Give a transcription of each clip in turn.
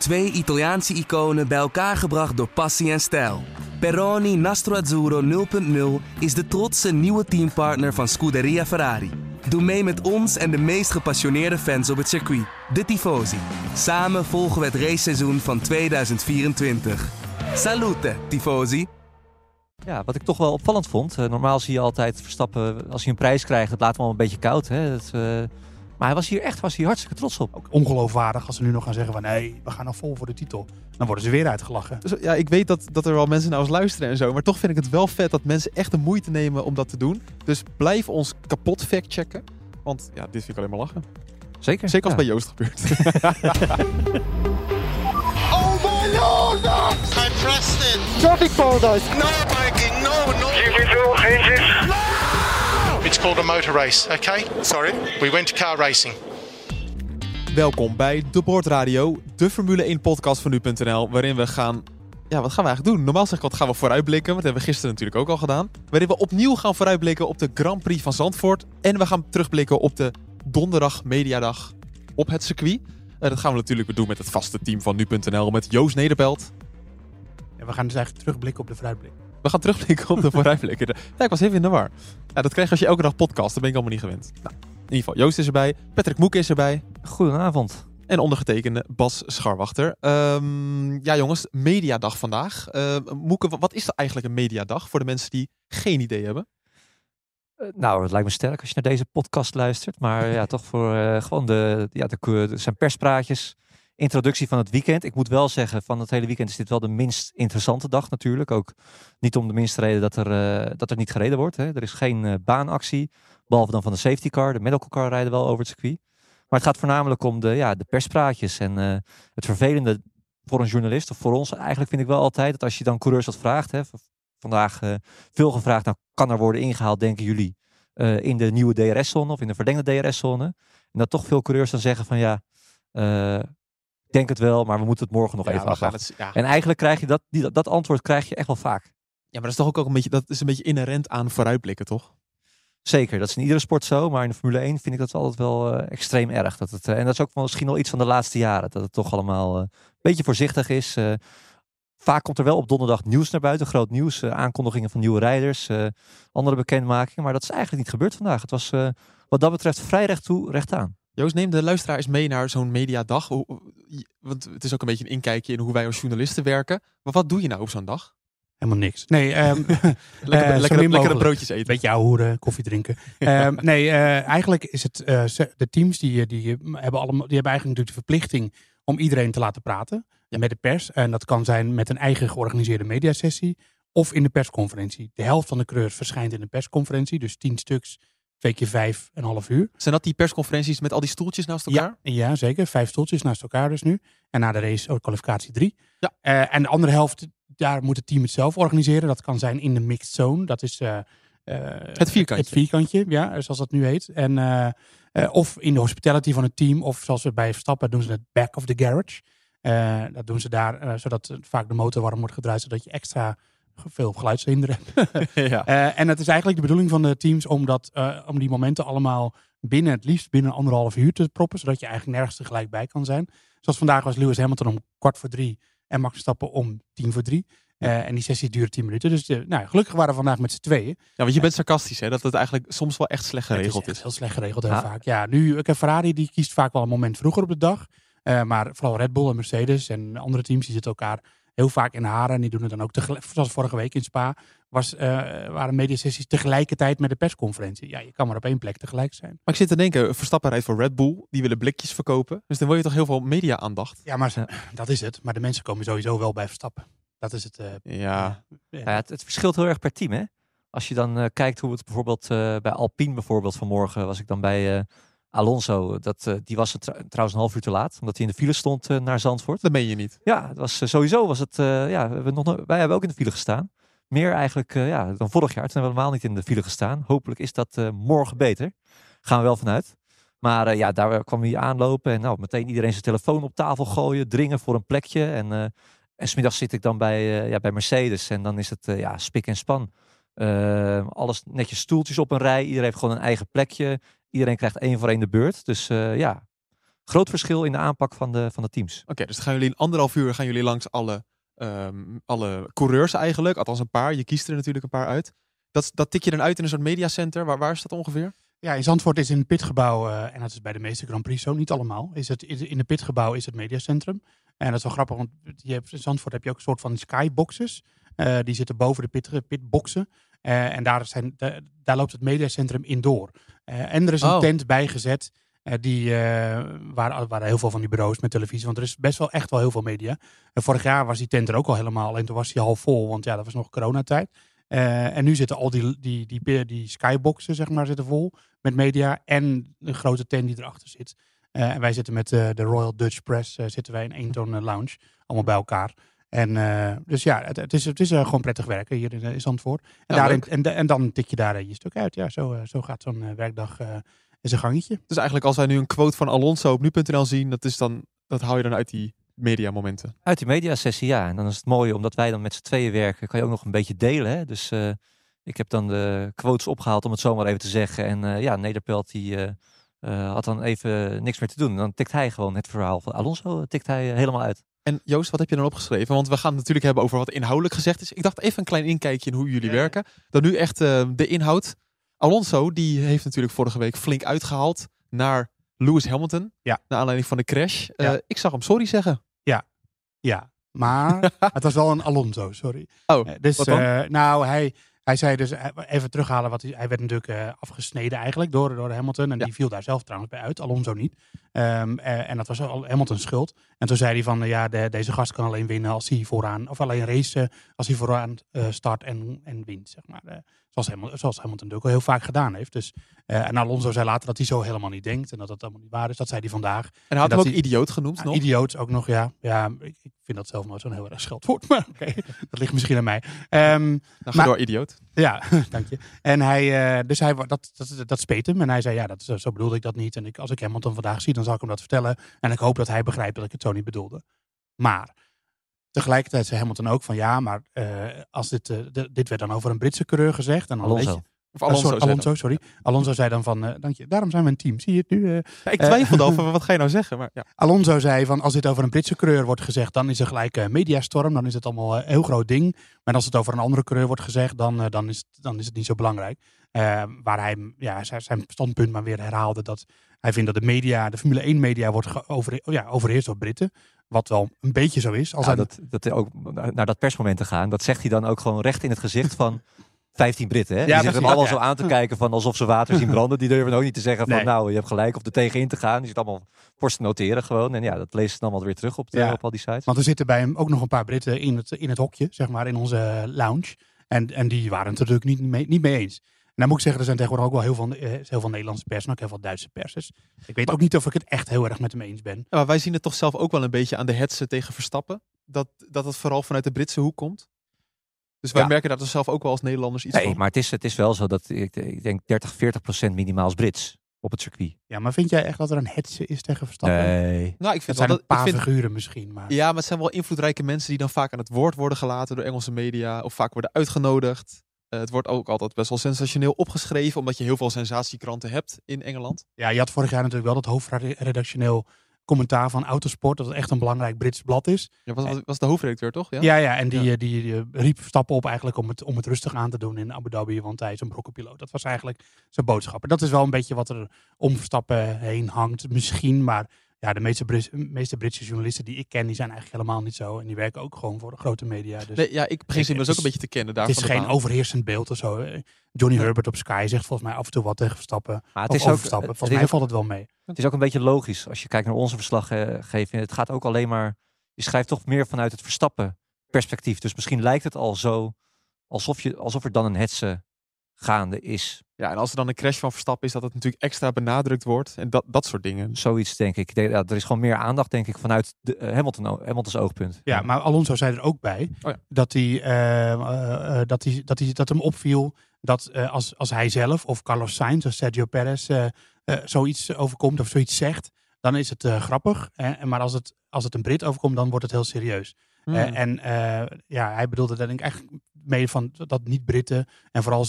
Twee Italiaanse iconen bij elkaar gebracht door passie en stijl. Peroni Nastro Azzurro 0.0 is de trotse nieuwe teampartner van Scuderia Ferrari. Doe mee met ons en de meest gepassioneerde fans op het circuit, de Tifosi. Samen volgen we het raceseizoen van 2024. Salute, Tifosi! Ja, wat ik toch wel opvallend vond. Uh, normaal zie je altijd Verstappen, als hij een prijs krijgt, dat laat al een beetje koud. Hè? Uh, maar hij was hier echt was hier hartstikke trots op. Ook ongeloofwaardig als ze nu nog gaan zeggen van nee, we gaan nou vol voor de titel. Dan worden ze weer uitgelachen. Dus, ja, ik weet dat, dat er wel mensen naar ons luisteren en zo. Maar toch vind ik het wel vet dat mensen echt de moeite nemen om dat te doen. Dus blijf ons kapot factchecken. Want ja, dit vind ik alleen maar lachen. Zeker. Zeker als ja. bij Joost gebeurt. oh my lord! I pressed it! Traffic paradise! No, Mikey, no, no! GP2, engines! No! It's called a motor race, okay? Sorry? We went to car racing. Welkom bij De Board Radio, de Formule 1 podcast van nu.nl, waarin we gaan... Ja, wat gaan we eigenlijk doen? Normaal zeg ik wat gaan we vooruitblikken, want dat hebben we gisteren natuurlijk ook al gedaan. Waarin we opnieuw gaan vooruitblikken op de Grand Prix van Zandvoort. En we gaan terugblikken op de donderdag mediadag op het circuit. Uh, dat gaan we natuurlijk weer doen met het vaste team van nu.nl, met Joost Nederpelt. En we gaan dus eigenlijk terugblikken op de vooruitblik. We gaan terugblikken op de vooruitblikken. ja, ik was even in de war. Ja, dat krijg je als je elke dag podcast. Dat ben ik allemaal niet gewend. Nou, in ieder geval, Joost is erbij. Patrick Moek is erbij. Goedenavond. En ondergetekende Bas Scharwachter. Um, ja jongens, mediadag vandaag. Uh, Moeke, wat is er eigenlijk een mediadag voor de mensen die geen idee hebben? Uh, nou, het lijkt me sterk als je naar deze podcast luistert. Maar ja, toch voor uh, gewoon de, ja, de, de, zijn perspraatjes introductie van het weekend. Ik moet wel zeggen, van het hele weekend is dit wel de minst interessante dag natuurlijk. Ook niet om de minste reden dat er, uh, dat er niet gereden wordt. Hè. Er is geen uh, baanactie, behalve dan van de safety car. De medical car rijden wel over het circuit. Maar het gaat voornamelijk om de, ja, de perspraatjes. En uh, het vervelende voor een journalist, of voor ons eigenlijk vind ik wel altijd, dat als je dan coureurs wat vraagt. Hè, vandaag veel gevraagd, nou kan er worden ingehaald, denken jullie, in de nieuwe DRS-zone of in de verlengde DRS-zone. En dat toch veel coureurs dan zeggen van ja, denk het wel, maar we moeten het morgen nog ja, even afwachten. Ja. En eigenlijk krijg je dat, die, dat antwoord krijg je echt wel vaak. Ja, maar dat is toch ook, ook een beetje, dat is een beetje inherent aan vooruitblikken, toch? Zeker, dat is in iedere sport zo, maar in de Formule 1 vind ik dat altijd wel uh, extreem erg. Dat het, uh, en dat is ook misschien wel iets van de laatste jaren, dat het toch allemaal uh, een beetje voorzichtig is. vaak komt er wel op donderdag nieuws naar buiten, groot nieuws, aankondigingen van nieuwe rijders, andere bekendmakingen, maar dat is eigenlijk niet gebeurd vandaag. Het was wat dat betreft vrij recht toe, recht aan. Joost, neem de luisteraar eens mee naar zo'n mediadag. Want het is ook een beetje een inkijkje in hoe wij als journalisten werken. Maar wat doe je nou op zo'n dag? Helemaal niks. Nee, um, lekker, uh, lekkere, lekkere broodjes eten. Beetje hoeren, koffie drinken. um, nee, uh, eigenlijk is het uh, de teams die, die, hebben allemaal, die hebben eigenlijk natuurlijk de verplichting om iedereen te laten praten ja. met de pers. En dat kan zijn met een eigen georganiseerde mediasessie of in de persconferentie. De helft van de coureurs verschijnt in de persconferentie, dus tien stuks twee keer vijf en een half uur. Zijn dat die persconferenties met al die stoeltjes naast elkaar? Ja, ja zeker. Vijf stoeltjes naast elkaar dus nu. En na de race ook kwalificatie drie. Ja. Uh, en de andere helft, daar moet het team het zelf organiseren. Dat kan zijn in de mixed zone. Dat is uh, uh, het vierkantje. Het vierkantje, ja, zoals dat nu heet. En, of in de hospitality van het team. Of zoals we bij Verstappen doen ze het back of the garage. dat doen ze daar, zodat vaak de motor warm wordt gedraaid. Zodat je extra veel geluidshinder ja. uh, en het is eigenlijk de bedoeling van de teams om, dat, uh, om die momenten allemaal binnen, het liefst binnen anderhalf uur te proppen. Zodat je eigenlijk nergens tegelijk bij kan zijn. Zoals vandaag was Lewis Hamilton om kwart voor drie en Max Stappen om tien voor drie. Uh, en die sessie duurt 10 minuten. Dus nou, gelukkig waren we vandaag met z'n tweeën. Ja, want je bent sarcastisch, hè? Dat het eigenlijk soms wel echt slecht geregeld is. is. Heel slecht geregeld, heel ja. vaak. Ja, nu, ik heb Ferrari, die kiest vaak wel een moment vroeger op de dag. Maar vooral Red Bull en Mercedes en andere teams, die zitten elkaar heel vaak in haren. En die doen het dan ook tegelijk. Zoals vorige week in Spa was, uh, waren mediasessies tegelijkertijd met de persconferentie. Ja, je kan maar op één plek tegelijk zijn. Maar ik zit te denken, Verstappen rijdt voor Red Bull. Die willen blikjes verkopen. Dus dan wil je toch heel veel media-aandacht. Ja, maar dat is het. Maar de mensen komen sowieso wel bij Verstappen. Dat is het. Uh, ja. ja. ja het, het, verschilt heel erg per team, hè? Als je dan uh, kijkt hoe het bijvoorbeeld bij Alpine bijvoorbeeld vanmorgen was ik dan bij Alonso, dat, uh, die was het trouwens een half uur te laat, omdat hij in de file stond uh, naar Zandvoort. Dat meen je niet. Ja, het was, uh, sowieso was het, ja, we hebben nog, wij hebben ook in de file gestaan. Meer eigenlijk ja, dan vorig jaar, toen hebben we helemaal niet in de file gestaan. Hopelijk is dat morgen beter. Gaan we wel vanuit. Maar ja, daar kwam hij aanlopen en nou, meteen iedereen zijn telefoon op tafel gooien, dringen voor een plekje. En, en smiddags zit ik dan bij, ja, bij Mercedes en dan is het ja, spik en span. alles netjes stoeltjes op een rij. Iedereen heeft gewoon een eigen plekje. Iedereen krijgt één voor één de beurt. Dus uh, ja, groot verschil in de aanpak van de, van de teams. Oké, dus dan gaan jullie in anderhalf uur gaan jullie langs alle, ehm, alle coureurs eigenlijk. Althans een paar. Je kiest er natuurlijk een paar uit. Dat, dat tik je dan uit in een soort mediacenter. Waar, waar is dat ongeveer? Ja, in Zandvoort is in het pitgebouw, eh, en dat is bij de meeste Grand Prix zo, niet allemaal, is het, in het pitgebouw is het mediacentrum. En dat is wel grappig, want je hebt, in Zandvoort heb je ook een soort van skyboxes. Eh, die zitten boven de pit, pitboxen. Eh, en daar, zijn, da- daar loopt het mediacentrum indoor. Eh, en er is een Oh. tent bijgezet. eh, die, waar, waar heel veel van die bureaus met televisie. Want er is best wel echt wel heel veel media. En vorig jaar was die tent er ook al helemaal. Alleen toen was hij half vol. Want ja, dat was nog coronatijd. En nu zitten al die, die, die, die, die skyboxen, zeg maar, zitten vol met media. En een grote tent die erachter zit. En wij zitten met de Royal Dutch Press. zitten wij in één toon eh, lounge. Allemaal bij elkaar. En eh, dus ja, het, het is, het is eh, gewoon prettig werken hier in, eh, in Zandvoort. En, Ja, daarin, en, en dan tik je daar je stuk uit. Ja, zo, zo gaat zo'n werkdag eh in zijn gangetje. Dus eigenlijk als wij nu een quote van Alonso op nu.nl zien, dat, is dan, dat haal je dan uit die mediamomenten. Uit die mediasessie, ja. En dan is het mooi, omdat wij dan met z'n tweeën werken, kan je ook nog een beetje delen. Hè? Dus eh, ik heb dan de quotes opgehaald, om het zo maar even te zeggen. En eh, ja, Nederpelt die eh, eh, had dan even niks meer te doen. Dan tikt hij gewoon het verhaal van Alonso, tikt hij helemaal uit. En Joost, wat heb je dan opgeschreven? Want we gaan het natuurlijk hebben over wat inhoudelijk gezegd is. Ik dacht even een klein inkijkje in hoe jullie Ja. werken. Dan nu echt eh, de inhoud. Alonso, die heeft natuurlijk vorige week flink uitgehaald naar Lewis Hamilton. Ja. Naar aanleiding van de crash. Eh, Ja. ik zag hem sorry zeggen. Ja, maar het was wel een Alonso, sorry. Oh, Eh, dus, wat dan? nou, hij, hij zei dus, eh, even terughalen, wat hij, hij werd natuurlijk eh, afgesneden eigenlijk door, door Hamilton. En Ja. die viel daar zelf trouwens bij uit, Alonso niet. Ehm, eh, en dat was al Hamilton's schuld. En toen zei hij van, ja, de, deze gast kan alleen winnen als hij vooraan, of alleen racen als hij vooraan start en, en wint, zeg maar. Eh, zoals, Hamilton, zoals Hamilton natuurlijk al heel vaak gedaan heeft. Dus, eh, en Alonso zei later dat hij zo helemaal niet denkt en dat dat allemaal niet waar is. Dat zei hij vandaag. En hij had dat hem ook hij- idioot genoemd Ja, nog. idioot ook nog, ja. Ja, ik, ik vind dat zelf nooit zo'n heel erg scheldwoord, maar oké, dat ligt misschien aan mij. Ga maar- door, idioot. ja, dank je. En hij, eh, dus hij, dat, dat, dat speet hem. En hij zei, ja, dat, is- zo bedoelde ik dat niet. En ik, als ik Hamilton vandaag zie, dan zal ik hem dat vertellen. En ik hoop dat hij begrijpt dat ik het zo niet bedoelde. Maar tegelijkertijd zei Hamilton ook van, ja, maar eh, als dit, eh, dit werd dan over een Britse coureur gezegd. En dan Alonso. je- Of Alonso. sorry, zei Alonso, sorry. Alonso zei dan van, eh, dank je, daarom zijn we een team. Zie je het nu? eh? Ja, ik twijfelde over, wat ga je nou zeggen? Maar ja. Alonso zei van als dit over een Britse coureur wordt gezegd, dan is er gelijk eh, mediastorm. Dan is het allemaal een heel groot ding. Maar als het over een andere coureur wordt gezegd, dan, eh, dan, is, het, dan is het niet zo belangrijk. Eh, waar hij ja, zijn, standpunt maar weer herhaalde dat hij vindt dat de media, de Formule 1 media, wordt over, ja, overheerst door Britten. Wat wel een beetje zo is. Als Ja, hij- dat, dat hij ook naar dat persmoment te gaan, dat zegt hij dan ook gewoon recht in het gezicht van 15 Britten. Hè? Die zitten hem allemaal Ja. zo aan te kijken van alsof ze water zien branden. Die durven ook niet te zeggen van Nee. nou, je hebt gelijk of er tegenin te gaan. Die zit allemaal voor te noteren gewoon. En ja, dat leest ze dan wel weer terug op, de, Ja. op al die sites. Want er zitten bij hem ook nog een paar Britten in het, in het hokje, zeg maar, in onze lounge. En, en die waren het er natuurlijk niet mee, niet mee eens. Dan moet ik zeggen, er zijn tegenwoordig ook wel heel veel, eh, heel veel Nederlandse pers en ook heel veel Duitse pers. Dus ik weet ook niet of ik het echt heel erg met hem eens ben. Ja, maar wij zien het toch zelf ook wel een beetje aan de hetsen tegen Verstappen. Dat, dat het vooral vanuit de Britse hoek komt. Dus wij Ja. merken daar dus zelf ook wel als Nederlanders iets Nee, van. maar het is, het is wel zo dat ik, ik denk 30, 40 procent minimaal is Brits op het circuit. Ja, maar vind jij echt dat er een hetze is tegen Verstappen? Nee. Nou, ik Het vind wel zijn dat... een paar ik vind, figuren misschien, maar... ja, maar het zijn wel invloedrijke mensen die dan vaak aan het woord worden gelaten door Engelse media. Of vaak worden uitgenodigd. Eh, het wordt ook altijd best wel sensationeel opgeschreven. Omdat je heel veel sensatiekranten hebt in Engeland. Ja, je had vorig jaar natuurlijk wel dat hoofdredactioneel commentaar van Autosport, dat het echt een belangrijk Brits blad is. Ja, was, was, de hoofdredacteur toch? Ja? Ja, ja, en die, eh, die, die, eh, riep Verstappen op eigenlijk om het, om het rustig aan te doen in Abu Dhabi, want hij is een brokkenpiloot. Dat was eigenlijk zijn boodschap. En dat is wel een beetje wat er om Verstappen heen hangt, misschien, maar ja, de meeste, Brit- meeste Britse journalisten die ik ken, die zijn eigenlijk helemaal niet zo. En die werken ook gewoon voor de grote media. Dus Nee, ja, ik begin ze het ook een beetje te kennen het daarvan. is geen overheersend beeld of zo. Johnny Herbert op Sky zegt volgens mij af en toe wat tegen Verstappen. Maar het of is ook, Verstappen. het Volgens mij ook- valt het wel mee. Het is ook een beetje logisch als je kijkt naar onze verslaggeving. Het gaat ook alleen maar. Je schrijft toch meer vanuit het Verstappen perspectief. Dus misschien lijkt het al zo alsof, je, alsof er dan een hetze gaande is. Ja, en als er dan een crash van Verstappen is, dat het natuurlijk extra benadrukt wordt. En dat, dat soort dingen. Zoiets denk ik. Ik denk, ja, er is gewoon meer aandacht, denk ik, vanuit de, eh, Hamilton, Hamilton's oogpunt. Ja, maar Alonso zei er ook bij Oh ja. dat, hij, eh, eh, dat, hij, dat, hij, dat hem opviel dat eh, als, als hij zelf of Carlos Sainz of Sergio Perez zoiets overkomt of zoiets zegt, dan is het eh, grappig. Eh, maar als het, als het een Brit overkomt, dan wordt het heel serieus. Hmm. Eh, en eh, ja, hij bedoelde daar denk ik eigenlijk mee van dat niet-Britten en vooral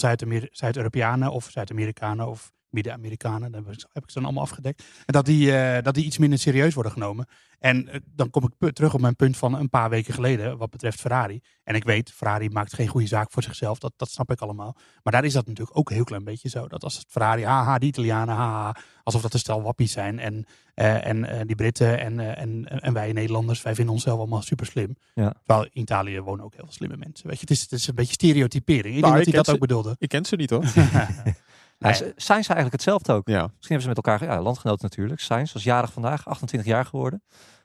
Zuid-Europeanen of Zuid-Amerikanen of Midden-Amerikanen, dat heb ik- heb ik ze dan allemaal afgedekt. En dat die, eh, dat die iets minder serieus worden genomen. En eh, dan kom ik terug op mijn punt van een paar weken geleden, wat betreft Ferrari. En ik weet, Ferrari maakt geen goede zaak voor zichzelf, dat, dat snap ik allemaal. Maar daar is dat natuurlijk ook een heel klein beetje zo. Dat als het Ferrari, haha, die Italianen, haha, alsof dat een stel wappies zijn. En, eh, en die Britten en, en, en wij Nederlanders, wij vinden onszelf allemaal super slim. Ja. Terwijl in Italië wonen ook heel veel slimme mensen. Weet je, het is, het is een beetje stereotypering. Ik Nou, denk dat hij dat ook bedoelde. Ik ken ze niet hoor. Nou, Zijn ze eigenlijk hetzelfde ook? Ja. Misschien hebben ze met elkaar, ja, landgenoten natuurlijk. Sainz was jarig vandaag, 28 jaar geworden.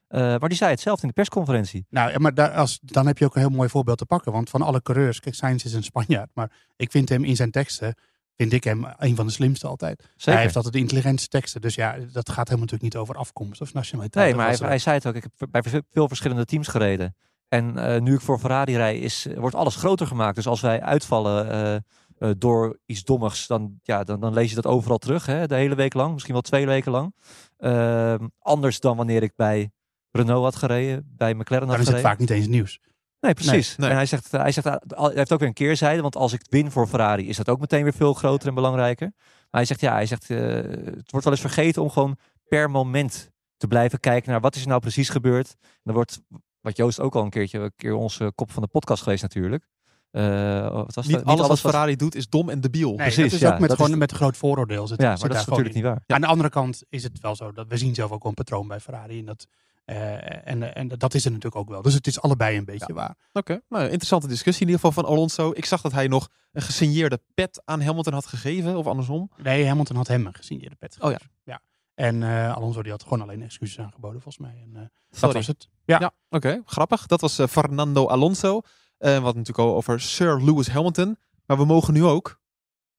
Eh, maar die zei hetzelfde in de persconferentie. Nou, ja, maar daar, als, dan heb je ook een heel mooi voorbeeld te pakken. Want van alle coureurs, kijk, Sainz is een Spanjaard. Maar ik vind hem in zijn teksten, vind ik hem een van de slimste altijd. Zeker. Hij heeft altijd de intelligentste teksten. Dus ja, dat gaat helemaal natuurlijk niet over afkomst of nationaliteit. Nee, maar hij, hij zei het ook. Ik heb bij veel verschillende teams gereden. En eh, nu ik voor Ferrari rij, is, wordt alles groter gemaakt. Dus als wij uitvallen eh, eh, door iets dommigs, dan, ja, dan, dan lees je dat overal terug. Hè, de hele week lang, misschien wel twee weken lang. Ehm, anders dan wanneer ik bij Renault had gereden, bij McLaren had Dan is het gereden. vaak niet eens nieuws. Nee, precies. Nee. En hij zegt, hij zegt, hij heeft ook weer een keerzijde. Want als ik win voor Ferrari, is dat ook meteen weer veel groter en belangrijker. Maar hij zegt, ja, hij zegt, eh, het wordt wel eens vergeten om gewoon per moment te blijven kijken naar wat is er nou precies gebeurd. En dan wordt, wat Joost ook al een keertje, een keer onze kop van de podcast geweest natuurlijk. Eh, wat was Niet dat? alles wat was- Ferrari doet is dom en debiel. Nee, Precies, dat is ja, ook met, gewoon is- met groot vooroordeel. Zit, Ja, zit maar dat is natuurlijk in. niet waar. Aan de andere kant is het wel zo dat we zien zelf ook een patroon bij Ferrari. En dat, eh, en, en dat is er natuurlijk ook wel. Dus het is allebei een beetje waar. Oké, nou, interessante discussie in ieder geval van Alonso. Ik zag dat hij nog een gesigneerde pet aan Hamilton had gegeven, of andersom. Nee, Hamilton had hem een gesigneerde pet. Oh ja. ja. En eh, Alonso die had gewoon alleen excuses aangeboden volgens mij. En, eh, dat was het. Ja. Ja, oké, grappig. Dat was eh, Fernando Alonso. Eh wat natuurlijk al over Sir Lewis Hamilton. Maar we mogen nu ook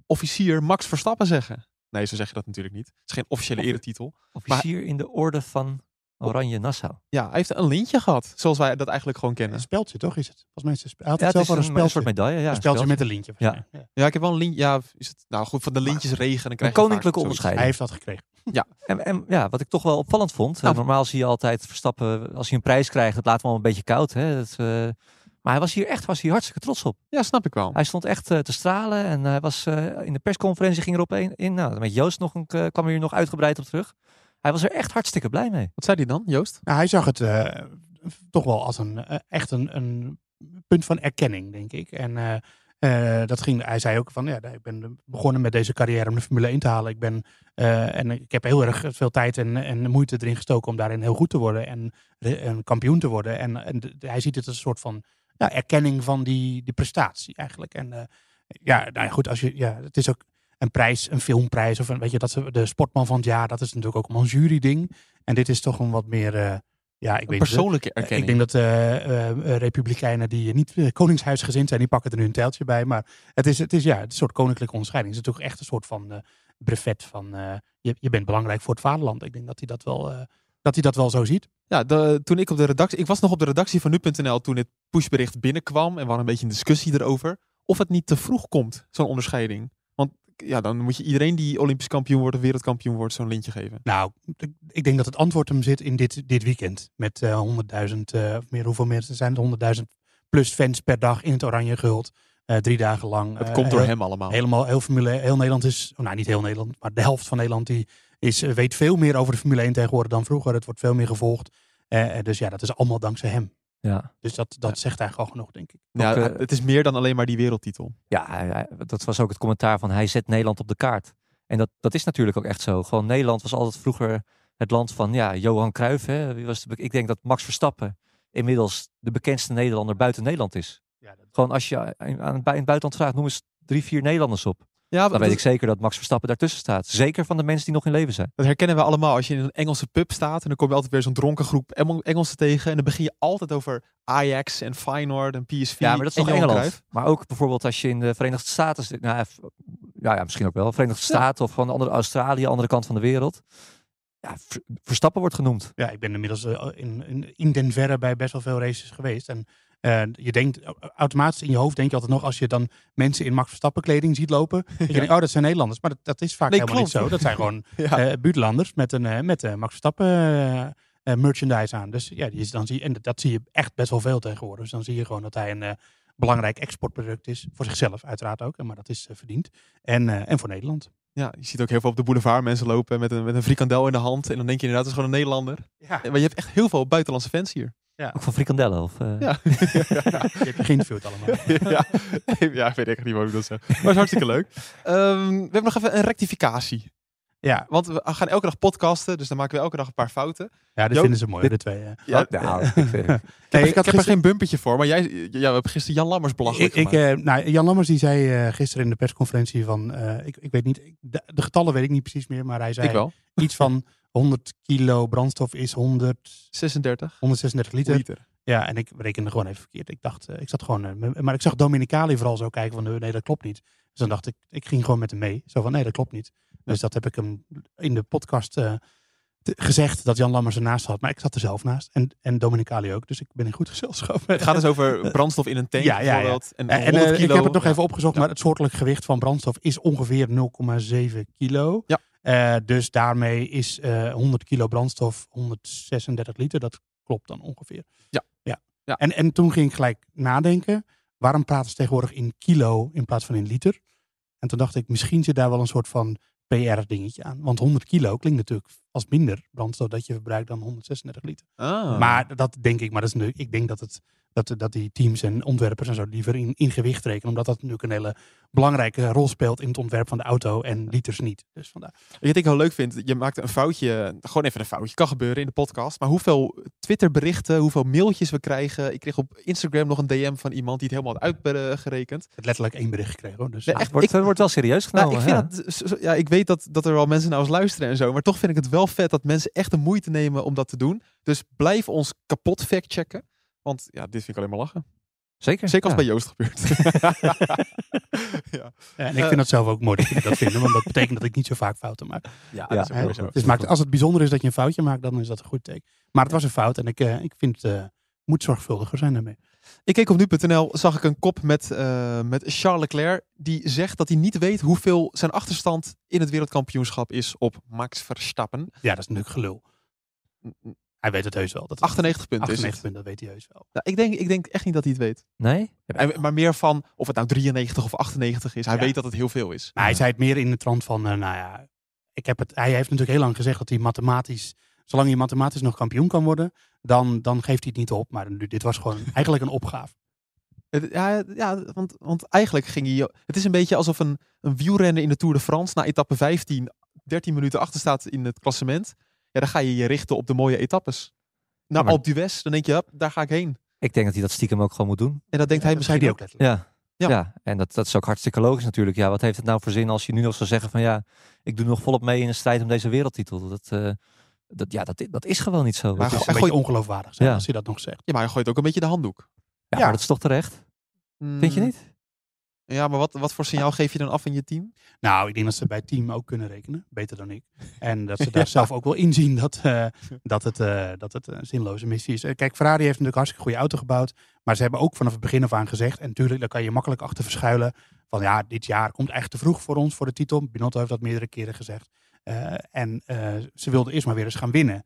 officier Max Verstappen zeggen. Nee, zo zeg je dat natuurlijk niet. Het is geen officiële Of- eretitel. Officier in de orde van Oranje Nassau. Ja, hij heeft een lintje gehad, zoals wij dat eigenlijk gewoon kennen. Een speldje toch is het? Volgens mij is het, hij had Ja, het het zelf is een, een soort medaille. Ja, een speldje met een lintje. Ja. Ja, ik heb wel een lintje. Ja, is het nou goed van de lintjes regen? Dan krijg Een koninklijke onderscheiding. Hij heeft dat gekregen. En, en ja, wat ik toch wel opvallend vond. eh, Nou. normaal zie je altijd Verstappen, als hij een prijs krijgt, dat laat hem al een beetje koud. Hè? Dat, eh, maar hij was hier echt was hier hartstikke trots op. Ja, snap ik wel. Hij stond echt eh, te stralen en hij was eh, in de persconferentie ging erop een, in. Nou, met Joost nog een, eh, kwam er hier nog uitgebreid op terug. Hij was er echt hartstikke blij mee. Wat zei hij dan, Joost? Nou, hij zag het eh, toch wel als een, echt een, een punt van erkenning, denk ik. En eh, eh, dat ging, hij zei ook van, ja, ik ben begonnen met deze carrière om de Formule 1 te halen. Ik ben, eh, en ik heb heel erg veel tijd en, en moeite erin gestoken om daarin heel goed te worden en een kampioen te worden. En, en de- hij ziet het als een soort van ja, erkenning van die, die prestatie eigenlijk. En eh, ja, nou ja, goed, als je, ja, het is ook een prijs, een filmprijs of een, weet je, dat ze de sportman van het jaar, dat is natuurlijk ook allemaal een jury-ding. En dit is toch een wat meer, eh, ja, ik Een weet persoonlijke eh, erkenning. Ik denk dat eh, republikeinen die niet uh, koningshuisgezind zijn, die pakken er nu een tijltje bij. Maar het is, het is ja, het is een soort koninklijke onderscheiding. Het is natuurlijk echt een soort van brevet van je, je bent belangrijk voor het vaderland. Ik denk dat hij dat wel, dat hij dat wel zo ziet. Ja, de, toen ik op de redactie... Ik was nog op de redactie van nu.nl toen het pushbericht binnenkwam. En we hadden een beetje een discussie erover. Of het niet te vroeg komt, zo'n onderscheiding. Want ja, dan moet je iedereen die Olympisch kampioen wordt of wereldkampioen wordt zo'n lintje geven. Nou, ik- denk dat het antwoord hem zit in dit, dit weekend. Met eh 100.000, eh, of meer, hoeveel mensen zijn het? 100.000 plus fans per dag in het oranje gehuld. Eh, drie dagen lang. Het komt door heel- hem allemaal. Helemaal, heel, Formule, heel Nederland is, oh, nou niet heel Nederland, maar de helft van Nederland die is, eh, weet veel meer over de Formule 1 tegenwoordig dan vroeger. Het wordt veel meer gevolgd. Eh, eh, dus ja, dat is allemaal dankzij hem. Ja, Dus dat, dat zegt eigenlijk al genoeg, denk ik. Ja, Ook, het is meer dan alleen maar die wereldtitel. ja dat was ook het commentaar van hij zet Nederland op de kaart. En dat, dat is natuurlijk ook echt zo. Gewoon Nederland was altijd vroeger het land van ja, Johan Cruijff. Hè? Wie was de, ik denk dat Max Verstappen inmiddels de bekendste Nederlander buiten Nederland is. Ja, dat, Gewoon als je aan, aan- bij in het buitenland vraagt, noem eens drie, vier Nederlanders op. Ja, Dan dat, weet ik zeker dat Max Verstappen daartussen staat. Zeker van de mensen die nog in leven zijn. dat herkennen we allemaal. Als je in een Engelse pub staat en dan kom je altijd weer zo'n dronken groep Engel- Engelsen tegen. En dan begin je altijd over Ajax en Feyenoord en PSV. Ja, maar dat is Johan Engeland. Cruijff. Maar ook bijvoorbeeld als je in de Verenigde Staten zit. Nou, ja, ja, misschien ook wel. Verenigde Ja. Staten of van de andere Australië, andere kant van de wereld. Ja, Ver- Verstappen wordt genoemd. ja, ik ben inmiddels eh, in, in, in den verre bij best wel veel races geweest. En eh, je denkt automatisch in je hoofd, denk je altijd nog, als je dan mensen in Max Verstappen kleding ziet lopen. Dat je denkt, oh, dat zijn Nederlanders. Maar dat, dat is vaak Nee, helemaal niet zo. Dat zijn gewoon Ja. eh buurtlanders met een eh, met, Max Verstappen merchandise aan. Dus ja, die is, dan zie en dat, dat zie je echt best wel veel tegenwoordig. Dus dan zie je gewoon dat hij een belangrijk exportproduct is. Voor zichzelf uiteraard ook, maar dat is verdiend. En, en voor Nederland. Ja, je ziet ook heel veel op de boulevard mensen lopen met een, met een frikandel in de hand. En dan denk je inderdaad, dat is gewoon een Nederlander. Ja. Maar je hebt echt heel veel buitenlandse fans hier. Ook van frikandellen? Of, eh? Ja. Je hebt geïnterviewd allemaal. ja, ja, ik weet echt niet wat ik dat zeg. Maar het is hartstikke leuk. Ehm, we hebben nog even een rectificatie. Ja, Want we gaan elke dag podcasten, dus dan maken we elke dag een paar fouten. ja dat Jo- vinden ze mooi, de twee. hè. Ja, Oh, nou, ik vind- ik Nee, er- ik had ik heb er geen bumpertje voor, maar jij ja, we hebben gisteren Jan Lammers belachelijk Ik, ik, gemaakt. eh, nou, Jan Lammers die zei eh, gisteren in de persconferentie van, eh, ik, ik weet niet, ik- de, de getallen weet ik niet precies meer, maar hij zei ik wel. iets van 100 kilo brandstof is 100, 36 136 liter. liter. Ja, en ik rekende gewoon even verkeerd. Ik dacht, eh, ik zat gewoon, eh, maar ik zag Dominicali vooral zo kijken van, eh, nee, dat klopt niet. Dus dan dacht ik, ik ging gewoon met hem mee. Zo van, nee, dat klopt niet. Dus dat heb ik hem in de podcast te- gezegd, dat Jan Lammers ernaast had. Maar ik zat er zelf naast. En, en Dominicali ook. Dus ik ben in goed gezelschap. Het gaat dus over brandstof in een tank Ja, ja. En, En, 100 kilo. ik heb het nog even opgezocht, maar het soortelijk gewicht van brandstof is ongeveer 0,7 kilo. Ja. Eh, dus daarmee is eh 100 kilo brandstof 136 liter. Dat klopt dan ongeveer. Ja. ja. Ja. En, en toen ging ik gelijk nadenken, waarom praten ze tegenwoordig in kilo in plaats van in liter? En toen dacht ik, misschien zit daar wel een soort van PR-dingetje aan. Want 100 kilo klinkt natuurlijk als minder brandstof dat je verbruikt dan 136 liter. Ah. Maar dat denk ik, maar dat is nu, ik denk dat, het, dat, dat die teams en ontwerpers en zo liever in, in gewicht rekenen. Omdat dat natuurlijk een hele belangrijke rol speelt in het ontwerp van de auto en liters niet. Dus vandaar. Wat ik heel leuk vind, je maakt een foutje, gewoon even een foutje, kan gebeuren in de podcast. Maar hoeveel Twitter-berichten, hoeveel mailtjes we krijgen. Ik kreeg op Instagram nog een DM van iemand die het helemaal had uitgerekend. Ik heb letterlijk één bericht gekregen hoor. Dus Nee, ah, echt, wordt, ik- het wordt wel serieus genomen. Nou, ik, vind ja. dat, ja, ik weet dat, dat er wel mensen naar ons luisteren en zo. Maar toch vind ik het wel vet dat mensen echt de moeite nemen om dat te doen. Dus blijf ons kapot factchecken. Want ja, dit vind ik alleen maar lachen. Zeker. Zeker als ja. het bij Joost gebeurt. ja, Ja, en ik vind dat zelf ook mooi dat jullie dat vinden. Want dat betekent dat ik niet zo vaak fouten maak. ja, Ja, dat is ook zo. Dus maakt, als het bijzonder is dat je een foutje maakt, dan is dat een goed teken. Maar het was een fout en ik, eh, ik vind het eh, moet zorgvuldiger zijn daarmee. Ik keek op nu.nl, zag ik een kop met, eh, met Charles Leclerc. Die zegt dat hij niet weet hoeveel zijn achterstand in het wereldkampioenschap is op Max Verstappen. Ja, dat is natuurlijk gelul. Hij weet het heus wel. Dat 98 punten is 98 het. punten, dat weet hij heus wel. Nou, ik, denk, ik denk echt niet dat hij het weet. Nee? Hij- Maar meer van of het nou 93 of 98 is. Hij Ja. weet dat het heel veel is. Maar hij zei het meer in de trant van, eh, nou ja, ik heb het, hij heeft natuurlijk heel lang gezegd dat hij mathematisch, zolang hij mathematisch nog kampioen kan worden, dan, dan geeft hij het niet op. Maar dit was gewoon eigenlijk een opgave. Ja, ja want, want eigenlijk ging hij... Het is een beetje alsof een, een wielrenner in de Tour de France na etappe 15 13 minuten achter staat in het klassement. Ja, dan ga je je richten op de mooie etappes. Naar maar- Alpe d'Huez, dan denk je, daar ga ik heen. Ik denk dat hij dat stiekem ook gewoon moet doen. En dat denkt hij misschien hij ook. letterlijk. Ja. Ja. Ja. en dat, dat is ook hartstikke logisch natuurlijk. Ja, wat heeft het nou voor zin als je nu nog zou zeggen van ja, ik doe nog volop mee in de strijd om deze wereldtitel. Dat, eh, dat, ja, dat, dat is gewoon niet zo. Maar Het is een ongeloofwaardig zijn Ja. als hij dat nog zegt. Ja, maar hij gooit ook een beetje de handdoek. ja, ja. maar dat is toch terecht? Vind je Mm, niet? Ja, maar wat, wat voor signaal geef je dan af in je team? Nou, ik denk dat ze bij het team ook kunnen rekenen. Beter dan ik. En dat ze daar zelf ook wel inzien dat, eh, dat het, eh, dat het een zinloze missie is. Eh, Kijk, Ferrari heeft natuurlijk een hartstikke goede auto gebouwd. Maar ze hebben ook vanaf het begin af aan gezegd. En natuurlijk, daar kan je makkelijk achter verschuilen. Van ja, dit jaar komt echt te vroeg voor ons voor de titel. Binotto heeft dat meerdere keren gezegd. En ze wilden eerst maar weer eens gaan winnen.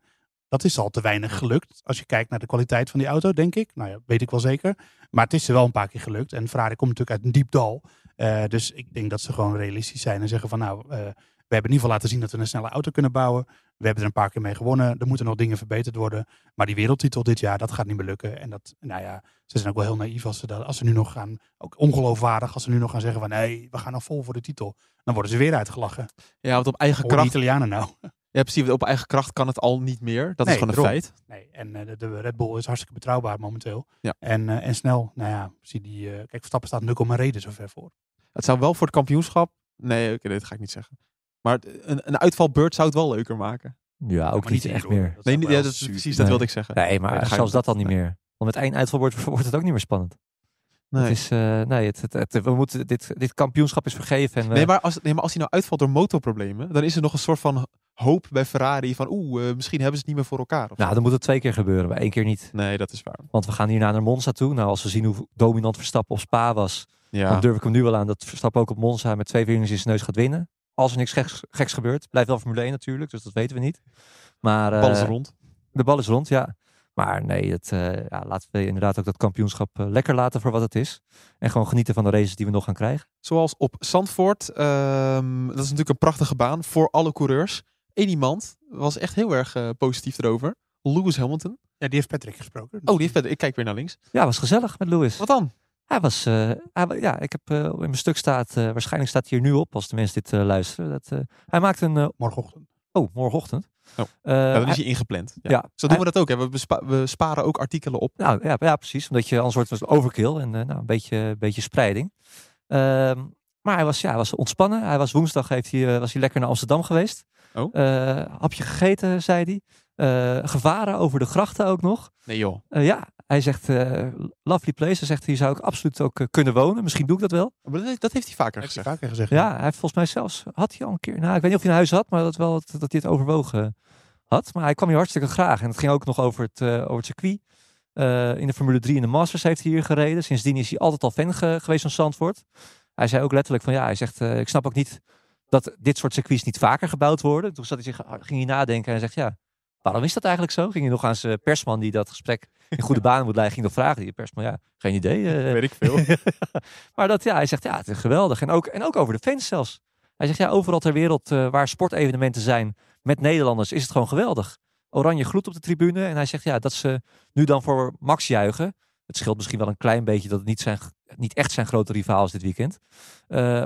Dat is al te weinig gelukt. Als je kijkt naar de kwaliteit van die auto, denk ik. Nou ja, weet ik wel zeker. Maar het is er wel een paar keer gelukt. En Ferrari komt natuurlijk uit een diep dal. Eh, dus ik denk dat ze gewoon realistisch zijn en zeggen van nou, eh, we hebben in ieder geval laten zien dat we een snelle auto kunnen bouwen. We hebben er een paar keer mee gewonnen. Er moeten nog dingen verbeterd worden. Maar die wereldtitel dit jaar, dat gaat niet meer lukken. En dat, nou ja, ze zijn ook wel heel naïef als ze, dat, als ze nu nog gaan, ook ongeloofwaardig, als ze nu nog gaan zeggen van nee, we gaan nog vol voor de titel. Dan worden ze weer uitgelachen. Ja, want op eigen Hoor kracht... Italianen nou? Ja, precies. Op eigen kracht kan het al niet meer. Dat Nee, is gewoon een feit. Nee, en eh, de, Red Bull is hartstikke betrouwbaar momenteel. Ja. En, eh, en snel. Nou ja, zie die, eh, kijk, Verstappen staat nu maar reden zo ver voor. Het zou wel voor het kampioenschap... Nee, oké, dit ga ik niet zeggen. Maar een, een uitvalbeurt zou het wel leuker maken. Ja, ook niet echt meer. Dat Nee, niet, ja, dat is precies, dat wilde ik zeggen. Nee, maar Nee, dan zelfs dat al niet nee. meer. Want met één uitval wordt, wordt het ook niet meer spannend. Nee. Het is, eh, nee, het, het, het- we moeten, dit, dit kampioenschap is vergeven. En we, Nee, maar als, nee, maar als hij nou uitvalt door motorproblemen, dan is er nog een soort van hoop bij Ferrari van oeh, eh, misschien hebben ze het niet meer voor elkaar. Of nou, zo. dan moet het twee keer gebeuren, maar één keer niet. Nee, dat is waar. Want we gaan hierna naar Monza toe. Nou, als we zien hoe dominant Verstappen op Spa was, Ja, dan durf ik hem nu wel aan dat Verstappen ook op Monza met twee vingers in zijn neus gaat winnen. Als er niks geks, geks gebeurt. Blijft wel Formule 1 natuurlijk, dus dat weten we niet. Maar de bal is eh, rond. de bal is rond, ja. Maar nee, het, eh, ja, laten we inderdaad ook dat kampioenschap lekker laten voor wat het is. En gewoon genieten van de races die we nog gaan krijgen. Zoals op Zandvoort. ehm, dat is natuurlijk een prachtige baan voor alle coureurs. Eén iemand was echt heel erg eh, positief erover. Lewis Hamilton. Ja, die heeft Patrick gesproken. Oh, die heeft verder. Ik kijk weer naar links. Ja, was gezellig met Lewis. Wat dan? Hij was, eh, hij, ja, ik heb eh, in mijn stuk staat, eh, waarschijnlijk staat hij hier nu op als de mensen dit eh, luisteren. Dat, eh, hij maakte een, eh, Morgenochtend. oh, morgenochtend. Oh. Eh, Ja, dan is hij ingepland. Ja. ja, Zo doen we dat ook. Hè. We, bespa- we sparen ook artikelen op. Nou ja, ja, precies. Omdat je anders wordt het overkill en nou, een beetje, beetje spreiding. Ehm, maar hij was, ja, hij was ontspannen. Hij was woensdag heeft hij, was hij lekker naar Amsterdam geweest. Oh. Eh, hapje gegeten, zei hij. Eh, gevaren over de grachten ook nog. Nee joh. Eh, ja, hij zegt eh, lovely place. Hij zegt hier zou ik absoluut ook kunnen wonen. Misschien doe ik dat wel. Maar dat, dat heeft hij vaker Heeft hij gezegd. vaker gezegd. Ja, hij heeft volgens mij zelfs, had hij al een keer, nou ik weet niet of hij een huis had, maar dat wel dat, dat hij het overwogen had. Maar hij kwam hier hartstikke graag. En het ging ook nog over het, eh, over het circuit. Eh, in de Formule 3 in de Masters heeft hij hier gereden. Sindsdien is hij altijd al fan ge- geweest van Zandvoort. Hij zei ook letterlijk van ja, hij zegt eh, ik snap ook niet dat dit soort circuits niet vaker gebouwd worden. Toen zat hij zich, ging hij nadenken en zegt ja, waarom is dat eigenlijk zo? Ging hij nog aan zijn persman die dat gesprek in goede banen moet leiden, ging nog vragen. Die persman ja, geen idee. eh, Weet ik veel. maar dat, ja, hij zegt, ja, het is geweldig. En ook, en ook over de fans zelfs. Hij zegt, ja, overal ter wereld eh, waar sportevenementen zijn met Nederlanders is het gewoon geweldig. Oranje gloed op de tribune. En hij zegt, ja, dat ze nu dan voor Max juichen. Het scheelt misschien wel een klein beetje dat het niet, zijn, niet echt zijn grote rivaal is dit weekend. Eh,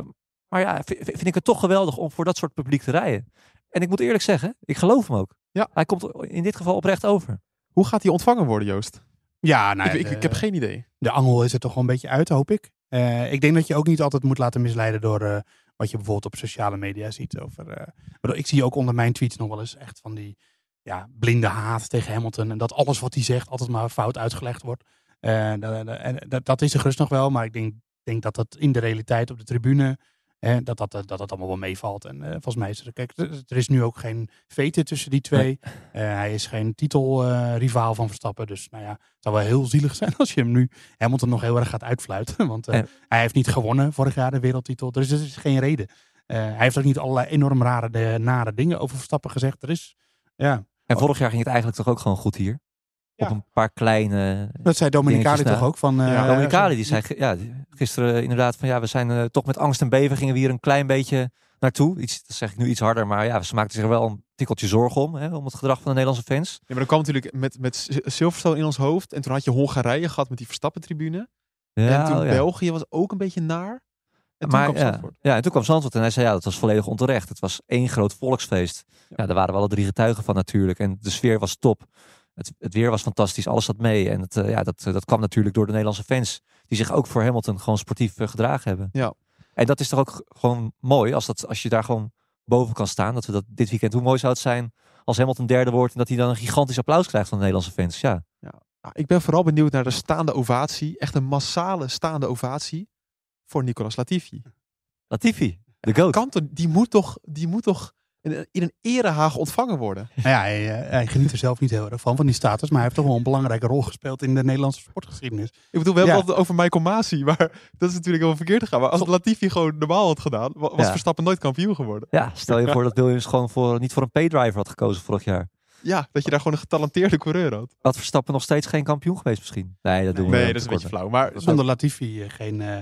maar ja, vind ik het toch geweldig om voor dat soort publiek te rijden. En ik moet eerlijk zeggen, ik geloof hem ook. Ja. Hij komt in dit geval oprecht over. Hoe gaat hij ontvangen worden, Joost? Ja, nou, ik, ja, ik, de- ik heb geen idee. de angel is er toch wel een beetje uit, hoop ik. Eh, ik denk dat je ook niet altijd moet laten misleiden door eh, wat je bijvoorbeeld op sociale media ziet. Over, eh, ik zie ook onder mijn tweets nog wel eens echt van die ja, blinde haat tegen Hamilton. En dat alles wat hij zegt altijd maar fout uitgelegd wordt. Dat, en dat, dat is er gerust nog wel, maar ik denk, denk dat dat in de realiteit op de tribune, eh, dat, dat, dat dat allemaal wel meevalt. En eh, volgens mij is er, kijk, er, is nu ook geen veten tussen die twee. Eh, hij is geen titelrivaal van Verstappen. Dus nou ja, het zou wel heel zielig zijn als je hem nu Hamilton nog heel erg gaat uitfluiten. Want eh, hij heeft niet gewonnen vorig jaar de wereldtitel. Dus er is geen reden. Eh, hij heeft ook niet allerlei enorm rare, de, nare dingen over Verstappen gezegd. Er is, ja, En vorig jaar ging het eigenlijk toch ook gewoon goed hier. Op Ja. een paar kleine dat zei Dominicali toch ook. Van, eh, Ja, Dominicali die zei ja, gisteren inderdaad van ja, we zijn eh, toch met angst en beven gingen we hier een klein beetje naartoe. Iets, dat zeg ik nu iets harder, maar ja, ze maakten zich er wel een tikkeltje zorgen om, hè, om het gedrag van de Nederlandse fans. Ja, maar dan kwam natuurlijk met, met Sil- Silverstone in ons hoofd. En toen had je Hongarije gehad met die Verstappen-tribune. Ja, en toen oh ja. België was ook een beetje naar. En toen maar kwam ja, Zandvoort. ja, en toen kwam Zandvoort en hij zei ja, dat was volledig onterecht. Het was één groot volksfeest. Ja, daar waren we alle drie getuigen van natuurlijk. En de sfeer was top. Het, het weer was fantastisch, alles zat mee. En het, eh, ja, dat, dat kwam natuurlijk door de Nederlandse fans. Die zich ook voor Hamilton gewoon sportief eh, gedragen hebben. Ja. En dat is toch ook gewoon mooi als, dat, als je daar gewoon boven kan staan. Dat we dat dit weekend, hoe mooi zou het zijn als Hamilton derde wordt. En dat hij dan een gigantisch applaus krijgt van de Nederlandse fans. Ja, Nou, ik ben vooral benieuwd naar de staande ovatie. Echt een massale staande ovatie voor Nicolas Latifi. Latifi, de goat. Die, moet toch, die moet toch in een, in een erehaag ontvangen worden? Nou ja, hij, eh, hij geniet er zelf niet heel erg van, van die status. Maar hij heeft toch wel een belangrijke rol gespeeld in de Nederlandse sportgeschiedenis. Ik bedoel, we hebben het over Michael Masi, maar dat is natuurlijk helemaal verkeerd gegaan. Maar als Latifi gewoon normaal had gedaan, wa- was. Verstappen nooit kampioen geworden. Ja, stel je voor dat Williams gewoon voor, niet voor een paydriver had gekozen vorig jaar. Ja, dat je daar gewoon een getalenteerde coureur had. Had Verstappen nog steeds geen kampioen geweest misschien? Nee, dat doen we Nee, dat is een beetje flauw. Maar Zonder Latifi eh, geen, eh,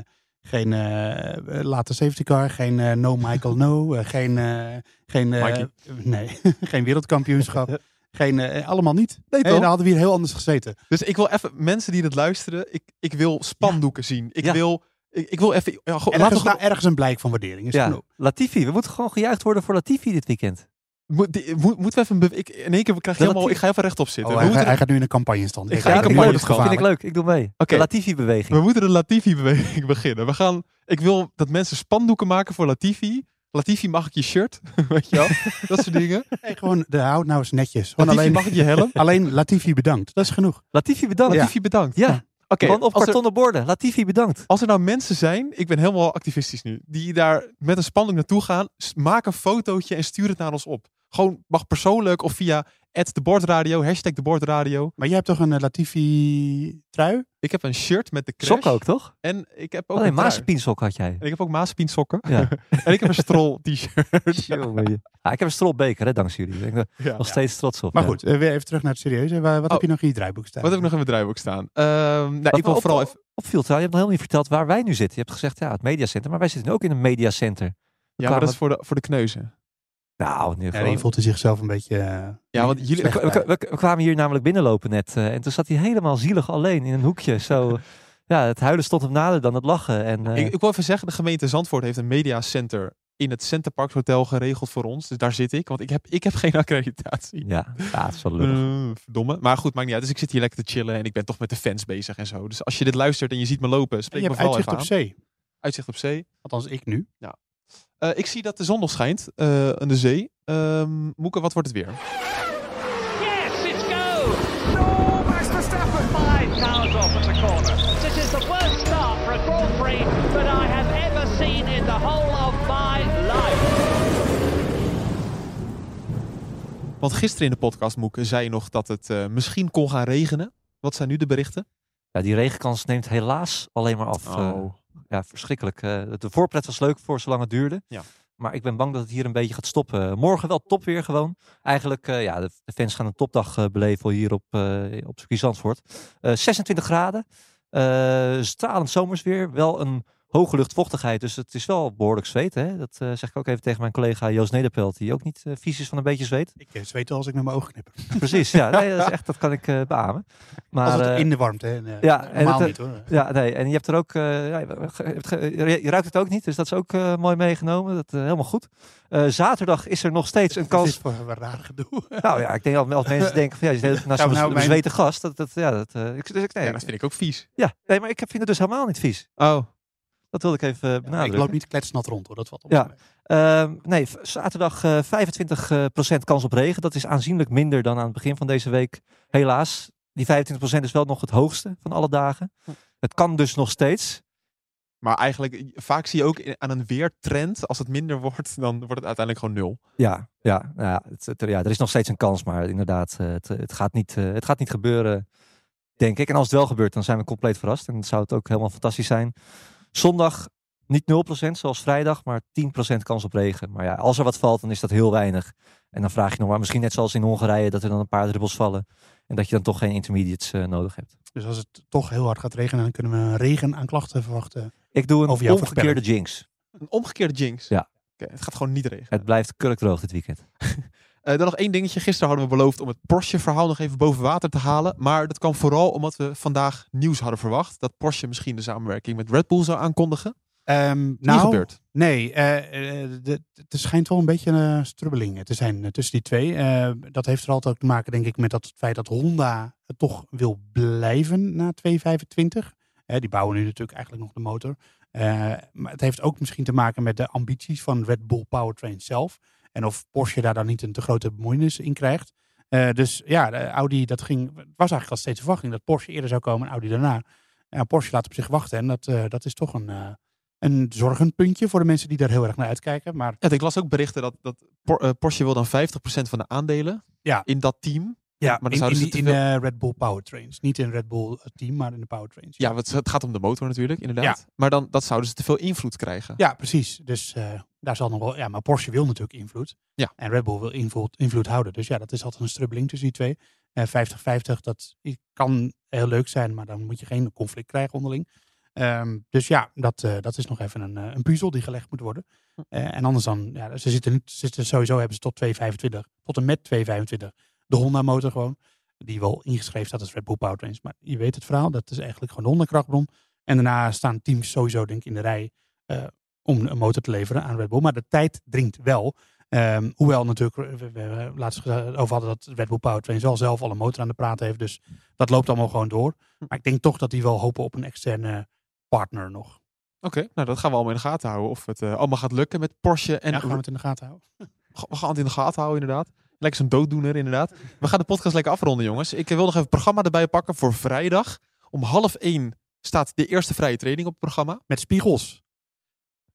geen eh, late safety car, geen eh, no Michael no, eh, geen, eh, geen, eh, nee, geen wereldkampioenschap. Geen, eh, allemaal niet. Nee, Hey, dan hadden we hier heel anders gezeten. Dus ik wil even, mensen die dit luisteren, ik, ik wil spandoeken zien. Ik Ja. wil, ik, ik wil even, ja, laten we nou, ergens een blijk van waardering. Is Ja, genoeg. Latifi. We moeten gewoon gejuicht worden voor Latifi dit weekend. Moet, die- moet, moeten we even, een be- ik, in één keer krijg je Dat helemaal, ik ga even rechtop zitten. Oh, hij, moeten, hij gaat nu in een campagne stand. Ik Ik ga nu campagne stand. Vind ik leuk. Ik doe mee. Oké, De Latifi-beweging. we moeten de Latifi-beweging beginnen. We gaan, ik wil dat mensen spandoeken maken voor Latifi. Latifi, mag ik je shirt? Weet je wel? Dat soort dingen. Hey, gewoon, de, houd nou eens netjes. Gewoon Latifi, alleen, mag ik je helm? alleen Latifi bedankt. Dat is genoeg. Latifi bedankt. Latifi, bedankt. Ja, Oké, gewoon op als er- kartonnen borden. Latifi bedankt. Als er nou mensen zijn, ik ben helemaal activistisch nu, die daar met een spanning naartoe gaan, maak een fotootje en stuur het naar ons op. Gewoon mag persoonlijk of via de bordradio, hashtag de bordradio. Maar jij hebt toch een eh, Latifi trui? Ik heb een shirt met de crash. Sokken ook, toch? En ik heb ook Oh nee, een trui. Mazepin-sok had jij. En ik heb ook Maaspien sokken. Ja. en ik heb een strol t-shirt. Ja, ik heb een strolbeker, hè, dankzij jullie. Ik ben er Ja. nog steeds trots op. Maar ja. goed, eh, weer even terug naar het serieuze. Wa- Wat Oh. heb je nog in je draaiboek staan? Wat heb ik nog in mijn draaiboek staan? Ehm, nou, Wat ik wil me vooral op- even... opviel je hebt nog helemaal niet verteld waar wij nu zitten. Je hebt gezegd, ja, het mediacenter. Maar wij zitten ook in een mediacenter. Ja, maar dat is voor de, voor de kneuzen. Nou, in ieder Ja, geval. hij zichzelf een beetje... eh, Ja, want jullie- we, slecht we- bij. we- we kwamen hier namelijk binnenlopen net. eh, en toen zat hij helemaal zielig alleen in een hoekje. Zo, ja, het huilen stond hem nader dan het lachen. En, eh, Ik, ik wil even zeggen, de gemeente Zandvoort heeft een mediacenter in het Centerparks Hotel geregeld voor ons. Dus daar zit ik, want ik heb, ik heb geen accreditatie. ja, ja, het is wel lullig. Eh, verdomme. Maar goed, maakt niet uit. Dus ik zit hier lekker te chillen en ik ben toch met de fans bezig en zo. Dus als je dit luistert en je ziet me lopen, En spreek je me hebt vooral uitzicht even op aan. zee. Uitzicht op zee. Althans, ik nu. Eh, ik zie dat de zon nog schijnt eh, aan de zee. Ehm Moeke, wat wordt het weer? Yes, it's go! No, Max Verstappen! Five cars off at the corner. This is the worst start for a Grand Prix that I have ever seen in the whole of my life. Want gisteren in de podcast, Moeke, zei je nog dat het eh, misschien kon gaan regenen. Wat zijn nu de berichten? Ja, die regenkans neemt helaas alleen maar af. Oh. Ja, verschrikkelijk. Eh, de voorpret was leuk voor zolang het duurde. Ja. Maar ik ben bang dat het hier een beetje gaat stoppen. Morgen wel top weer gewoon. Eigenlijk, eh, ja, de, fans gaan een topdag eh, beleven hier op, uh, op circuit Zandvoort. Eh, 26 graden. Stralend zomersweer. Wel een hoge luchtvochtigheid. Dus het is wel behoorlijk zweet. Hè? Dat eh, zeg ik ook even tegen mijn collega Joost Nederpelt. Die ook niet eh, vies is van een beetje zweet. Ik eh, zweet al als ik met mijn ogen knipper. Precies, ja. Nee, dat, is echt, dat kan ik eh beamen. Maar, Altijd eh, in de warmte. Hè. Ja, en normaal het, niet hoor. ja, nee. En je hebt er ook, eh, ja, je ruikt het ook niet, dus dat is ook eh, mooi meegenomen. Dat, helemaal goed. Eh, zaterdag is er nog steeds een is kans. dit voor een raar gedoe? Nou ja, ik denk dat als mensen denken van ja, je zit naast nou mijn- gast. Dat, dat, ja, dat, eh, ik, dus ik, nee, Ja, dat vind ik ook vies. ja, nee, maar ik vind het dus helemaal niet vies. Oh, Dat wilde ik even eh, Ja, ik benadrukken. loop niet kletsnat rond hoor, dat valt op. Ja. Ehm, nee, zaterdag eh 25% kans op regen. Dat is aanzienlijk minder dan aan het begin van deze week. Helaas. Die 25% is wel nog het hoogste van alle dagen. Het kan dus nog steeds. maar eigenlijk, vaak zie je ook aan een weertrend, als het minder wordt, dan wordt het uiteindelijk gewoon nul. Ja, ja, nou ja, het, het- ja, er is nog steeds een kans, maar inderdaad, eh, het, het, gaat niet, eh, het gaat niet gebeuren, denk ik. En als het wel gebeurt, dan zijn we compleet verrast. En dan zou het ook helemaal fantastisch zijn. Zondag niet 0% zoals vrijdag, maar 10% kans op regen. Maar ja, als er wat valt, dan is dat heel weinig. En dan vraag je nog maar, misschien net zoals in Hongarije, dat er dan een paar druppels vallen. En dat je dan toch geen intermediates eh, nodig hebt. Dus als het toch heel hard gaat regenen, dan kunnen we een regen aan klachten verwachten. Ik doe een omgekeerde jinx. Een omgekeerde jinx. Ja. Oké, het gaat gewoon niet regenen. Het blijft kurkdroog dit weekend. Eh, dan nog één dingetje. Gisteren hadden we beloofd om het Porsche-verhaal nog even boven water te halen. Maar dat kwam vooral omdat we vandaag nieuws hadden verwacht. Dat Porsche misschien de samenwerking met Red Bull zou aankondigen. Niet nou, gebeurd. Nee, eh, eh, het schijnt wel een beetje een strubbeling te zijn tussen die twee. Dat heeft er altijd ook te maken, denk ik, met dat het feit dat Honda het toch wil blijven na 225. Eh, die bouwen nu natuurlijk eigenlijk nog de motor. Maar het heeft ook misschien te maken met de ambities van Red Bull Powertrain zelf. En of Porsche daar dan niet een te grote bemoeienis in krijgt. Eh, dus ja, de Audi, dat ging, het was eigenlijk al steeds de verwachting dat Porsche eerder zou komen en Audi daarna. Ja, Porsche laat op zich wachten en dat, eh, dat is toch een, eh, een zorgenpuntje voor de mensen die daar heel erg naar uitkijken. Maar Ja, ik las ook berichten dat, dat Por- Porsche wil dan 50% van de aandelen Ja. in dat team. ja, maar dan in, zouden in, in Red Bull Powertrains. Niet in Red Bull team, maar in de Powertrains. Ja, want het gaat om de motor natuurlijk, inderdaad. Maar dan dat zouden ze te veel invloed krijgen. Ja, precies. Dus daar zal nog wel. Ja, maar Porsche wil natuurlijk invloed. Ja. En Red Bull wil invloed, invloed houden. Dus ja, dat is altijd een strubbeling tussen die twee. Eh 50-50, dat i- kan heel leuk zijn, maar dan moet je geen conflict krijgen onderling. Ehm, dus ja, dat, eh, dat is nog even een, eh, een puzzel die gelegd moet worden. Eh, en anders dan, ja, ze zitten, zitten sowieso hebben ze tot 225, tot en met 225 de Honda motor gewoon. Die wel ingeschreven staat als Red Bull Powertrains. Maar je weet het verhaal, dat is eigenlijk gewoon de Honda krachtbron. En daarna staan teams sowieso denk ik in de rij eh, om een motor te leveren aan Red Bull. Maar de tijd dringt wel. Ehm, hoewel natuurlijk, we, we, we laatst over hadden dat Red Bull Powertrain wel zelf al een motor aan de praat heeft. Dus dat loopt allemaal gewoon door. Maar ik denk toch dat die wel hopen op een externe partner nog. Oké, nou dat gaan we allemaal in de gaten houden. Of het eh, allemaal gaat lukken met Porsche. En En gaan we het in de gaten houden. we gaan het in de gaten houden inderdaad. Lekker zo'n dooddoener inderdaad. We gaan de podcast lekker afronden jongens. Ik wil nog even het programma erbij pakken voor vrijdag. Om half één staat de eerste vrije training op het programma. Met spiegels.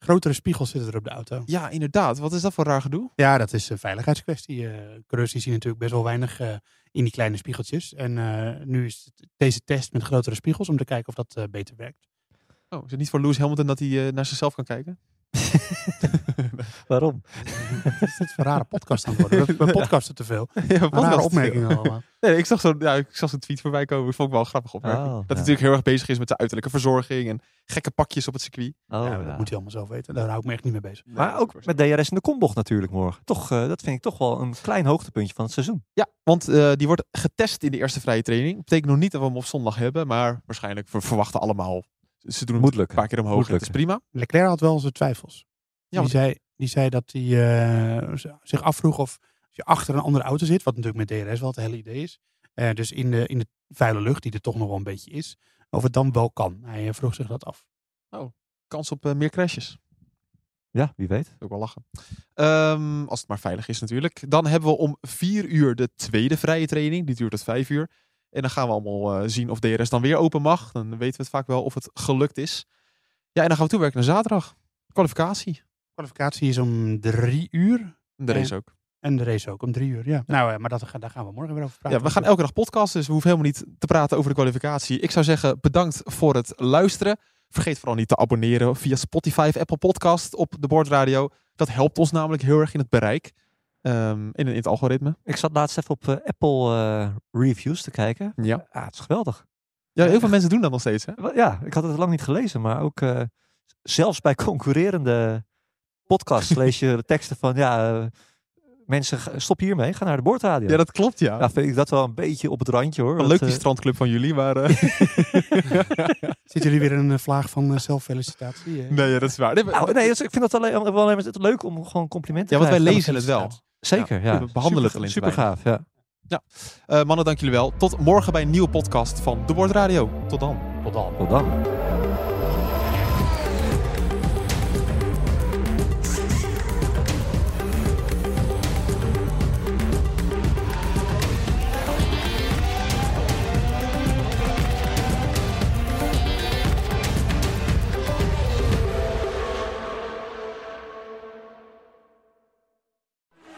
Grotere spiegels zitten er op de auto. Ja, inderdaad. Wat is dat voor raar gedoe? Ja, dat is een veiligheidskwestie. Eh coureurs zien natuurlijk best wel weinig eh, in die kleine spiegeltjes. En eh, nu is het deze test met grotere spiegels om te kijken of dat beter werkt. Oh, is het niet voor Lewis Hamilton dat hij naar zichzelf kan kijken? Waarom? Wat is dit voor een rare podcast aan het worden? We, we podcasten te veel. ja, Rare podcast. opmerkingen allemaal. Nee, ik zag zo'n ja, ik zag zo'n tweet voorbij komen. Ik vond ik wel een grappig opmerking. Oh, dat hij natuurlijk heel erg bezig is met de uiterlijke verzorging en gekke pakjes op het circuit. Oh, ja, dat moet hij allemaal zelf weten. Daar hou ik me echt niet mee bezig. Maar ook met DRS in de kombocht natuurlijk morgen. Toch, eh, dat vind ik toch wel een klein hoogtepuntje van het seizoen. Ja, want eh, die wordt getest in de eerste vrije training. betekent nog niet dat we hem op zondag hebben, maar waarschijnlijk we verwachten allemaal. Ze doen Moet een paar keer omhoog. Het is prima. Leclerc had wel zijn twijfels. Ja, die, zei, die zei dat hij eh, zich afvroeg of als je achter een andere auto zit, wat natuurlijk met DRS wel het hele idee is, eh, dus in de, in de vuile lucht, die er toch nog wel een beetje is, of het dan wel kan. Hij eh, vroeg zich dat af. Kans op meer crashes. Ja, wie weet. Ook wel lachen. Ehm, als het maar veilig is natuurlijk. Dan hebben we om vier uur de tweede vrije training. Die duurt tot vijf uur. En dan gaan we allemaal eh, zien of DRS dan weer open mag. Dan weten we het vaak wel of het gelukt is. Ja, en dan gaan we toewerken naar zaterdag. Kwalificatie. kwalificatie is om drie uur. De Ja. race ook. En de race ook om drie uur. Ja. Nou, eh, maar dat, daar gaan we morgen weer over praten. Ja, we gaan elke dag podcasten, dus we hoeven helemaal niet te praten over de kwalificatie. Ik zou zeggen, bedankt voor het luisteren. Vergeet vooral niet te abonneren via Spotify of Apple Podcast op de Boordradio. Dat helpt ons namelijk heel erg in het bereik. Ehm, in, in het algoritme. Ik zat laatst even op eh, Apple eh, reviews te kijken. Ja. Ja, het is geweldig. ja, heel veel mensen doen dat nog steeds. Hè? Ja, ik had het lang niet gelezen, maar ook eh, zelfs bij concurrerende podcasts lees je de teksten van ja, mensen stop hiermee, ga naar de boordradio. Ja, dat klopt, ja. Ja, vind ik dat wel een beetje op het randje hoor. Want, leuk die strandclub van jullie, maar... eh, Zitten jullie weer in een vlaag van eh, zelffelicitatie? nee, ja, dat is waar. Nee, nou, nee, dus ik vind het alleen, wel alleen maar het leuk om gewoon complimenten ja, te want wij krijgen. lezen het wel. Zeker, ja. we behandelen het super, super gaaf, ja. Eh, mannen, dank jullie wel. Tot morgen bij een nieuwe podcast van De Boordradio. Tot dan. Tot dan. Tot dan.